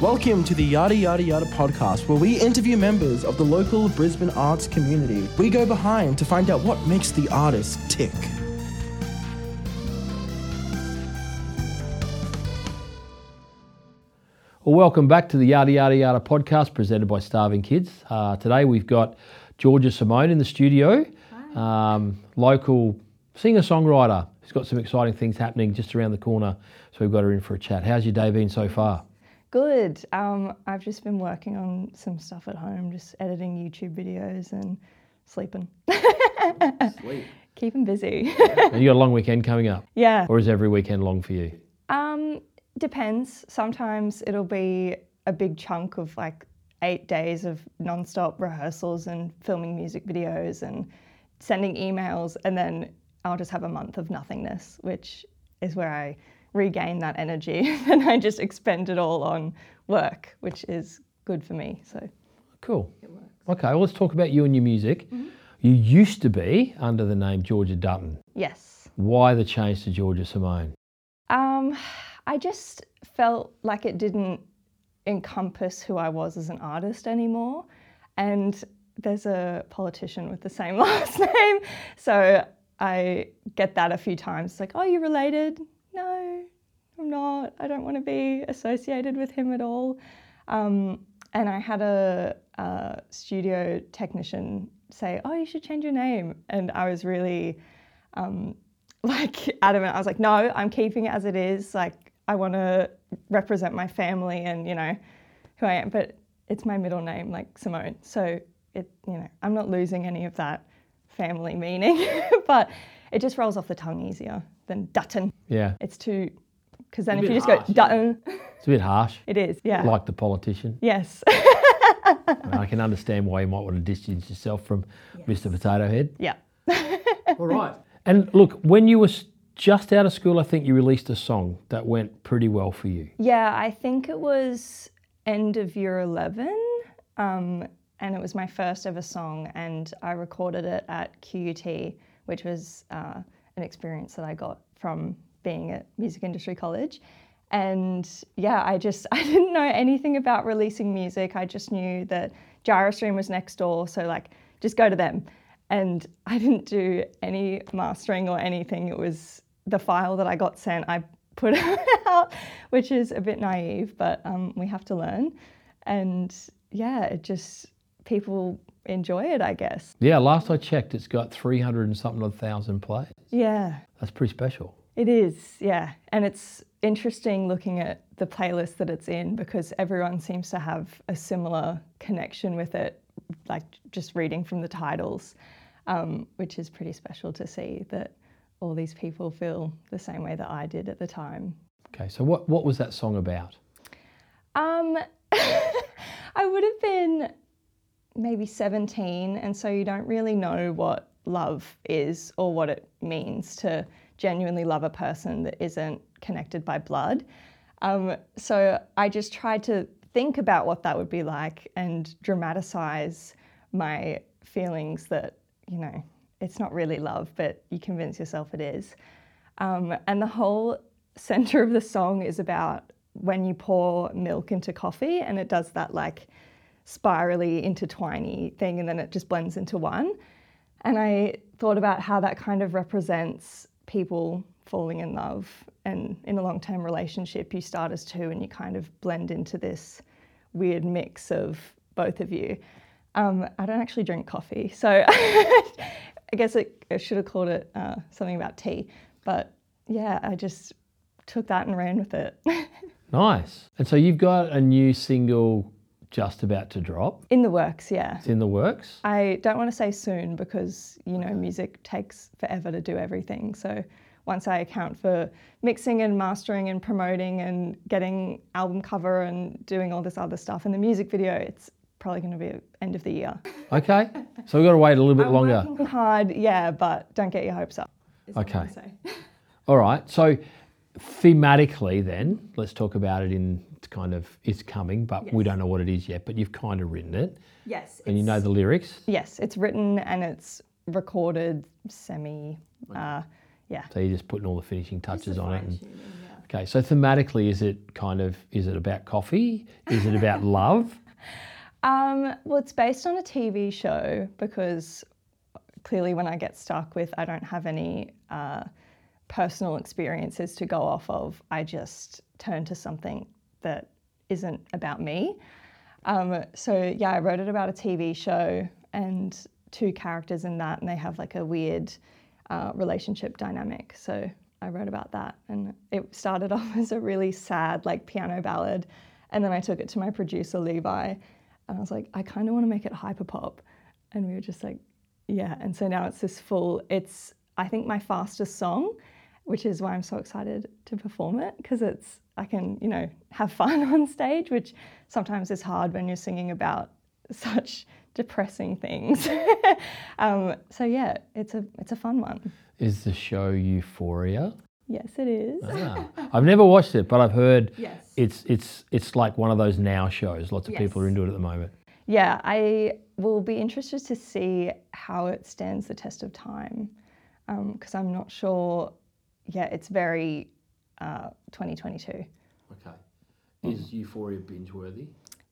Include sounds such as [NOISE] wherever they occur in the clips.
Welcome to the Yada Yada Yada podcast, where we interview members of the local Brisbane arts community. We go behind to find out what makes the artist tick. Well, welcome back to the Yada Yada Yada podcast presented by Starving Kids. Uh, today we've got Georgia Simone in the studio, um, local singer songwriter who's got some exciting things happening just around the corner. So we've got her in for a chat. How's your day been so far? Good. Um, I've just been working on some stuff at home, just editing YouTube videos and sleeping. Sleep. [LAUGHS] Keeping busy. and you got a long weekend coming up, yeah. or is every weekend long for you? Um, depends. Sometimes it'll be a big chunk of like eight days of non-stop rehearsals and filming music videos and sending emails, and then I'll just have a month of nothingness, which is where I regain that energy [LAUGHS] and I just expend it all on work, which is good for me. So Cool. Okay, well, let's talk about you and your music. You used to be under the name Georgia Dutton. yes. Why the change to Georgia Simone? Um, [SIGHS] I just felt like it didn't encompass who I was as an artist anymore. And there's a politician with the same [LAUGHS] last name. So I get that a few times. It's like, oh, you related? No, I'm not. I don't want to be associated with him at all. Um, and I had a, a studio technician say, oh, you should change your name. And I was really um, [LAUGHS] like adamant. I was like, no, I'm keeping it as it is. Like, I want to represent my family and, you know, who I am. But it's my middle name, like Simone. So it, you know, I'm not losing any of that family meaning, [LAUGHS] but it just rolls off the tongue easier than Dutton. Yeah, It's too, because then a if you just harsh, go yeah. Dutton, it's a bit harsh, it is, yeah. like the politician. yes. [LAUGHS] And I can understand why you might want to distance yourself from Mr. Potato Head. yeah. [LAUGHS] All right. And look, when you were just out of school, I think you released a song that went pretty well for you. Yeah, I think it was end of year 11. Um, and it was my first ever song, and I recorded it at QUT, which was uh, an experience that I got from being at Music Industry College. And yeah, I just [LAUGHS] I didn't know anything about releasing music. I just knew that Gyrostream was next door, so like just go to them. And [LAUGHS] I didn't do any mastering or anything. It was the file that I got sent. I put [LAUGHS] out, which is a bit naive, but um, we have to learn. And yeah, it just people enjoy it, I guess. Yeah, last I checked, it's got 300 and something odd thousand plays. Yeah, That's pretty special. it is. Yeah, and it's interesting looking at the playlist that it's in because everyone seems to have a similar connection with it, like just reading from the titles, um, which is pretty special to see that all these people feel the same way that I did at the time. Okay, so what, what was that song about? Um, [LAUGHS] I would have been maybe 17, and so you don't really know what love is or what it means to genuinely love a person that isn't connected by blood. Um, so I just tried to think about what that would be like and dramatize my feelings that, you know, it's not really love, but you convince yourself it is. Um, and the whole center of the song is about when you pour milk into coffee and it does that like spirally intertwiny thing and then it just blends into one. And I thought about how that kind of represents people falling in love and in a long term relationship, you start as two and you kind of blend into this weird mix of both of you. Um, I don't actually drink coffee, so [LAUGHS] I guess it, I should have called it uh, something about tea. But yeah, I just took that and ran with it. [LAUGHS] Nice. And so you've got a new single just about to drop. in the works, yeah. It's in the works. I don't want to say soon because you know music takes forever to do everything. So once I account for mixing and mastering and promoting and getting album cover and doing all this other stuff and the music video, it's probably going to be end of the year. Okay. So we've got to wait a little bit longer. Working hard, yeah, but don't get your hopes up. Okay. I'm. [LAUGHS] All right. So thematically, then, let's talk about it in kind of it's coming, but we don't know what it is yet. But you've kind of written it Yes. and you know the lyrics. Yes, it's written and it's recorded semi. Uh, yeah. So you're just putting all the finishing touches on it. And, Okay, so thematically, is it kind of is it about coffee? Is it about [LAUGHS] love? Um, well, it's based on a TV show because clearly, when I get stuck with, I don't have any uh, personal experiences to go off of. I just turn to something that isn't about me. Um, so yeah, I wrote it about a TV show and two characters in that, and they have like a weird uh, relationship dynamic. So I wrote about that, and it started [LAUGHS] off as a really sad like piano ballad, and then I took it to my producer Levi, and I was like, I kind of want to make it hyper pop, and we were just like, yeah. And so now it's this full. It's I think my fastest song, which is why I'm so excited to perform it because it's I can you know have fun [LAUGHS] on stage, which sometimes is hard when you're singing about [LAUGHS] such depressing things. [LAUGHS] um, so yeah, it's a it's a fun one. Is the show Euphoria? Yes, it is. Ah, I've never watched it, but I've heard Yes. it's it's it's like one of those now shows. Lots of people are into it at the moment. Yeah, I will be interested to see how it stands the test of time because I'm not sure. Yeah, it's very uh, 2022. Okay. Is Euphoria binge worthy?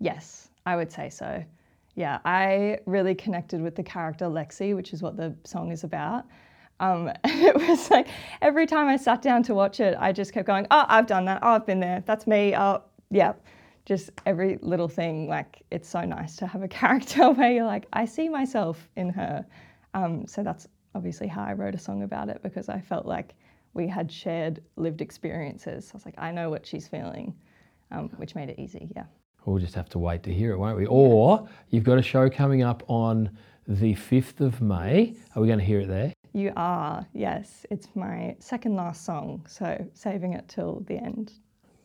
Yes, I would say so. Yeah, I really connected with the character Lexi, which is what the song is about. Um, and [LAUGHS] it was like every time I sat down to watch it, I just kept going, Oh, I've done that. Oh, I've been there. That's me. Oh, yeah. Just every little thing. Like, it's so nice to have a [LAUGHS] character where you're like, I see myself in her. Um, so that's obviously how I wrote a song about it because I felt like we had shared lived experiences. I was like, I know what she's feeling, um, which made it easy. Yeah. We'll just have to wait to hear it, won't we? Or you've got a show coming up on the 5th of May. Are we going to hear it there? You are, yes. It's my second last song, so saving it till the end.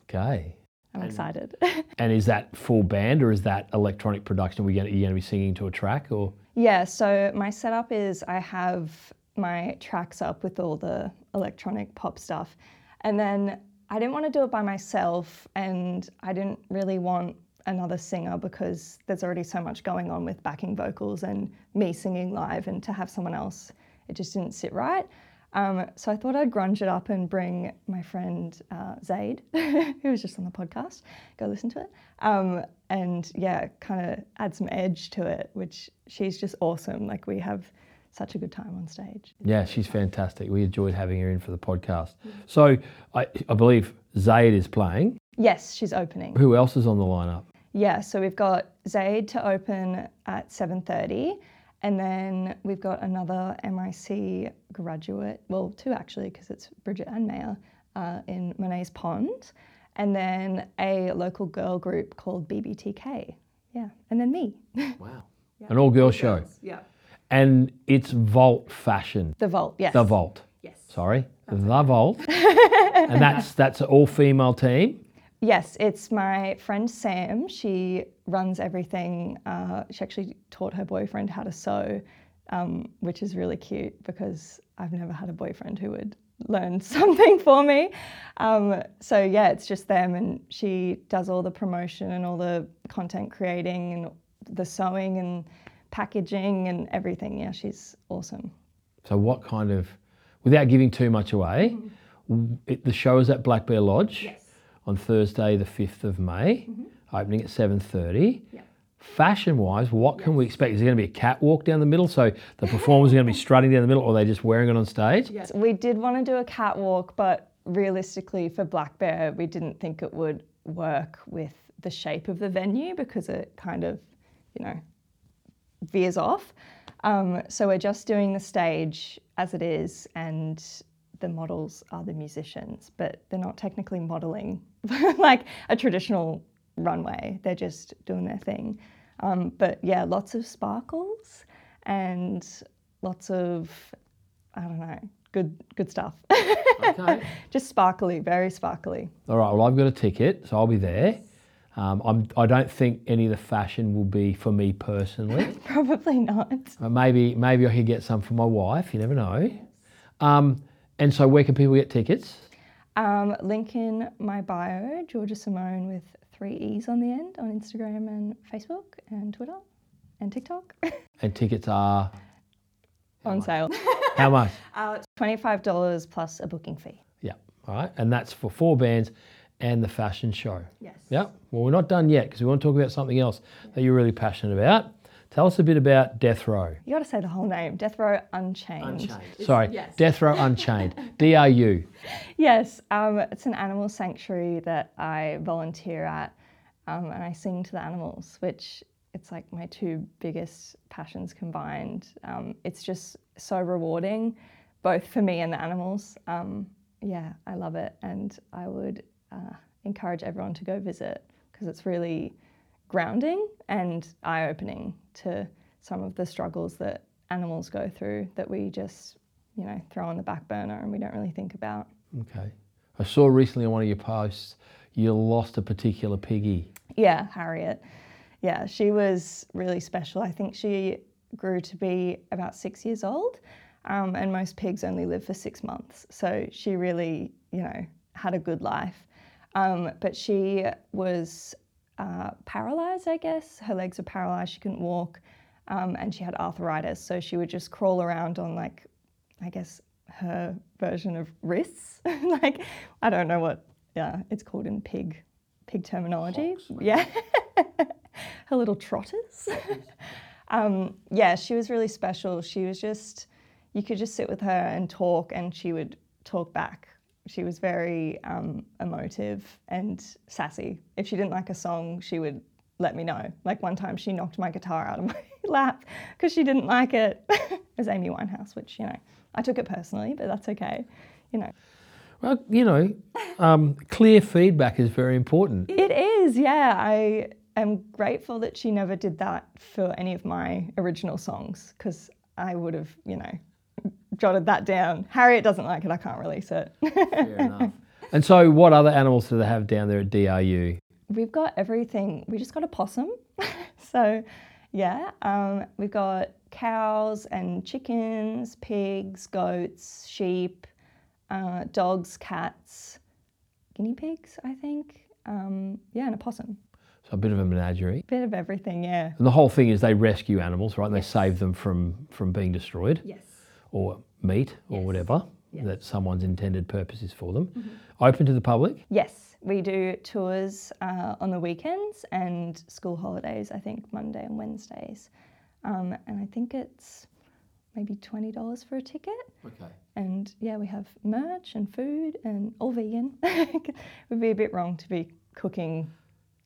Okay. I'm excited. [LAUGHS] And is that full band or is that electronic production? Are we going to, are you going to be singing to a track or? yeah, so my setup is I have my tracks up with all the electronic pop stuff. And then I didn't want to do it by myself, and I didn't really want another singer because there's already so much going on with backing vocals and me singing live, and to have someone else, it just didn't sit right. Um, so I thought I'd grunge it up and bring my friend uh, Zaid, [LAUGHS] who was just on the podcast, go listen to it. Um, and yeah, kind of add some edge to it, which she's just awesome. Like we have such a good time on stage. Yeah, she's fantastic. We enjoyed having her in for the podcast. So I, I believe Zaid is playing. Yes, she's opening. Who else is on the lineup? Yeah, so we've got Zaid to open at 7.30 and then we've got another MIC graduate, well, two actually, because it's Bridget and Maya uh, in Monet's Pond, and then a local girl group called BBTK. Yeah, and then me. [LAUGHS] Wow. An all girl show. Yeah. And it's Vault Fashion. The Vault, yes. The Vault. Yes. Sorry. The Vault. [LAUGHS] and that's that's an all female team. Yes, it's my friend Sam. She runs everything. Uh, she actually taught her boyfriend how to sew, um, which is really cute because I've never had a boyfriend who would learn [LAUGHS] something for me. Um, so yeah, it's just them, and she does all the promotion and all the content creating and the sewing and packaging and everything. Yeah, she's awesome. So what kind of, without giving too much away, w- it, the show is at Black Bear Lodge on Thursday, the fifth of May, mm-hmm. opening at seven thirty. Fashion-wise, what can we expect? Is there going to be a catwalk down the middle? So the performers are going to be strutting down the middle, or are they just wearing it on stage? Yes, we did want to do a catwalk, but realistically for Black Bear, we didn't think it would work with the shape of the venue because it kind of, you know, veers off. Um, so we're just doing the stage as it is, and the models are the musicians, but they're not technically modeling [LAUGHS] like a traditional runway. They're just doing their thing. Um, but yeah, lots of sparkles and lots of I don't know, good good stuff. [LAUGHS] Okay. just sparkly, very sparkly. All right. Well, I've got a ticket, so I'll be there. Um, I'm, I don't think any of the fashion will be for me personally. [LAUGHS] Probably not. Uh, maybe maybe I could get some for my wife. You never know. Um, and so, where can people get tickets? Um, link in my bio, Georgia Simone with three E's on the end on Instagram and Facebook and Twitter and TikTok [LAUGHS] And tickets are on sale. [LAUGHS] how much? Uh, $25 plus a booking fee. Yeah. All right, and that's for four bands and the fashion show. Yes. Yeah. Well, we're not done yet because we want to talk about something else that you're really passionate about. Tell us a bit about Death Row. You got to say the whole name Death Row Unchained. Sorry, yes. Death Row Unchained. [LAUGHS] DRU. Yes, um, it's an animal sanctuary that I volunteer at, um, and I sing to the animals, which it's like my two biggest passions combined. Um, it's just so rewarding, both for me and the animals. Um, yeah, I love it, and I would uh, encourage everyone to go visit because it's really grounding and eye-opening to some of the struggles that animals go through that we just, you know, throw on the back burner and we don't really think about. Okay. I saw recently on one of your posts you lost a particular piggy. Yeah, Harriet. Yeah, she was really special. I think she grew to be about six years old, um, and most pigs only live for six months. So she really, you know, had a good life. Um, but she was uh, paralyzed, I guess. Her legs were paralyzed. She couldn't walk, um, and she had arthritis. So she would just crawl around on, like, I guess, her version of wrists. [LAUGHS] like, I don't know what yeah, it's called in pig pig terminology. yeah. [LAUGHS] her little trotters. [LAUGHS] um, yeah, she was really special. She was just, you could just sit with her and talk, and she would talk back. She was very um, emotive and sassy. If she didn't like a song, she would let me know. Like one time, she knocked my guitar out of [LAUGHS] my lap because she didn't like it. [LAUGHS] it was Amy Winehouse, which you know I took it personally, but that's okay. You know. Well, you know, um, clear feedback is very important. It is, yeah. I am grateful that she never did that for any of my original songs because I would have, you know, jotted that down. Harriet doesn't like it, I can't release it. Fair enough. [LAUGHS] And so, what other animals do they have down there at DRU? We've got everything. We just got a possum. [LAUGHS] so, yeah, um, we've got cows and chickens, pigs, goats, sheep, uh, dogs, cats, guinea pigs, I think. Um, yeah, and a possum. So, a bit of a menagerie. Bit of everything, yeah. And the whole thing is they rescue animals, right? And they save them from, from being destroyed Yes. Or meat or Yes. whatever. Mm-hmm. that someone's intended purpose is for them. Open to the public. Yes, we do tours uh, on the weekends and school holidays, I think Monday and Wednesdays. Um, and I think it's maybe $20 for a ticket. Okay. And yeah, we have merch and food and all vegan. [LAUGHS] it would be a bit wrong to be cooking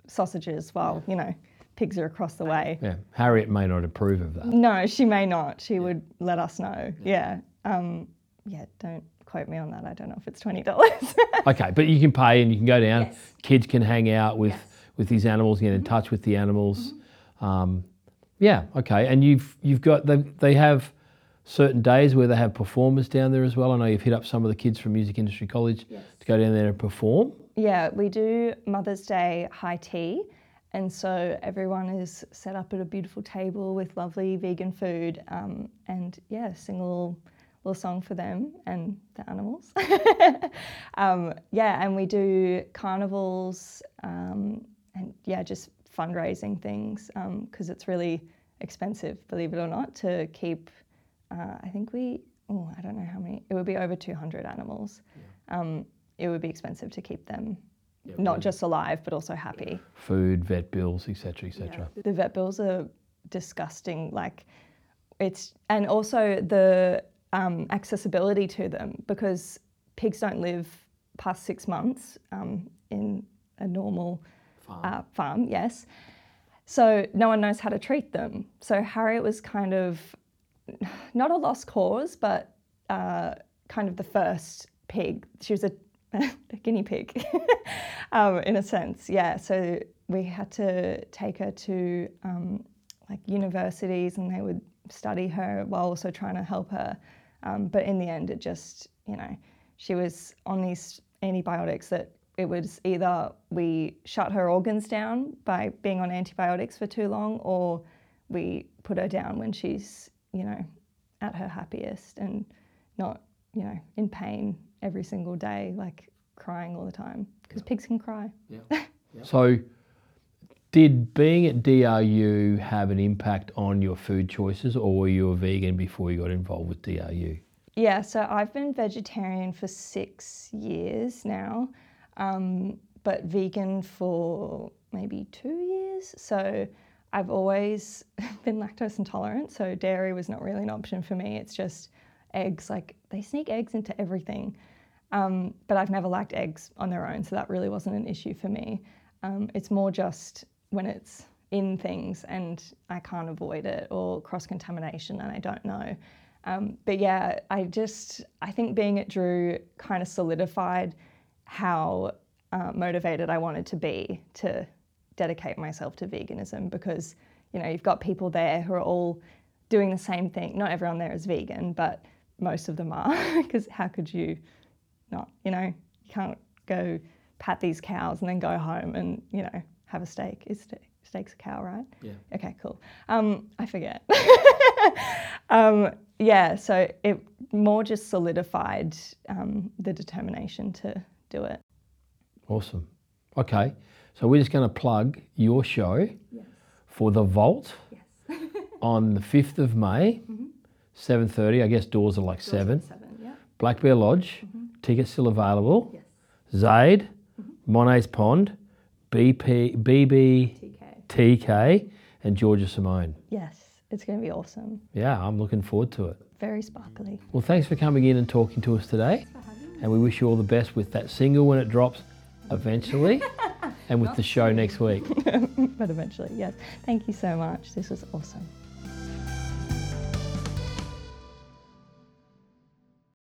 sausages while, you know, pigs are across the way. Yeah. Harriet may not approve of that. No, she may not. She would let us know. Yeah. Um, yeah, don't quote me on that. I don't know if it's $20. [LAUGHS] Okay, but you can pay and you can go down. Yes. Kids can hang out with Yes. Mm-hmm. with these animals, get in touch with the animals. Um, yeah, okay. And you've you've got they they have certain days where they have performers down there as well. I know you've hit up some of the kids from Music Industry College to go down there and perform. Yeah, we do Mother's Day high tea. And so everyone is set up at a beautiful table with lovely vegan food. Um, and yeah, sing a little, little song for them and the animals. [LAUGHS] um, yeah, and we do carnivals um, and yeah, just fundraising things because it's really expensive, believe it or not, to keep. Uh, I think we, oh, I don't know how many, it would be over 200 animals. Um, it would be expensive to keep them not just alive but also happy. Food, vet bills, etc., etc. The vet bills are disgusting. Like it's and also the um, accessibility to them because pigs don't live past six months um, in a normal farm. Uh, farm. Yes, so no one knows how to treat them. So Harriet was kind of not a lost cause, but uh, kind of the first pig. She was a, [LAUGHS] a guinea pig, [LAUGHS] um, in a sense. Yeah. So we had to take her to um, like universities, and they would study her while also trying to help her. Um, but in the end, it just you know she was on these antibiotics that it was either we shut her organs down by being on antibiotics for too long, or we put her down when she's you know at her happiest and not you know in pain every single day, like crying all the time because pigs can cry. [LAUGHS] Yeah. So, did being at DRU have an impact on your food choices, or were you a vegan before you got involved with DRU? Yeah, so I've been vegetarian for six years now, um, but vegan for maybe two years. So I've always [LAUGHS] been lactose intolerant, so dairy was not really an option for me. It's just eggs, like they sneak eggs into everything. Um, but I've never liked eggs on their own, so that really wasn't an issue for me. Um, it's more just when it's in things and I can't avoid it or cross contamination and I don't know. Um, but yeah, I just, I think being at Drew kind of solidified how uh, motivated I wanted to be to dedicate myself to veganism because, you know, you've got people there who are all doing the same thing. Not everyone there is vegan, but most of them are, [LAUGHS] because how could you not, you know, you can't go pat these cows and then go home and, you know, have a steak. Is? Steak's a cow, right? Yeah. Okay, cool. Um, I forget. [LAUGHS] um, yeah, so it more just solidified um, the determination to do it. Awesome. Okay, so we're just going to plug your show yes. for The Vault yes. [LAUGHS] on the 5th of May. Mm-hmm. 7.30, I guess doors are like doors 7. 7 yeah. Black Bear Lodge, mm-hmm. tickets still available. Yes. Zaid, mm-hmm. Monet's Pond, BP, BB, TK. TK, and Georgia Simone. Yes, it's going to be awesome. Yeah, I'm looking forward to it. Very sparkly. Well, thanks for coming in and talking to us today. And we wish you all the best with that single when it drops eventually [LAUGHS] and with the show next week. [LAUGHS] but eventually, yes. Thank you so much. This was awesome.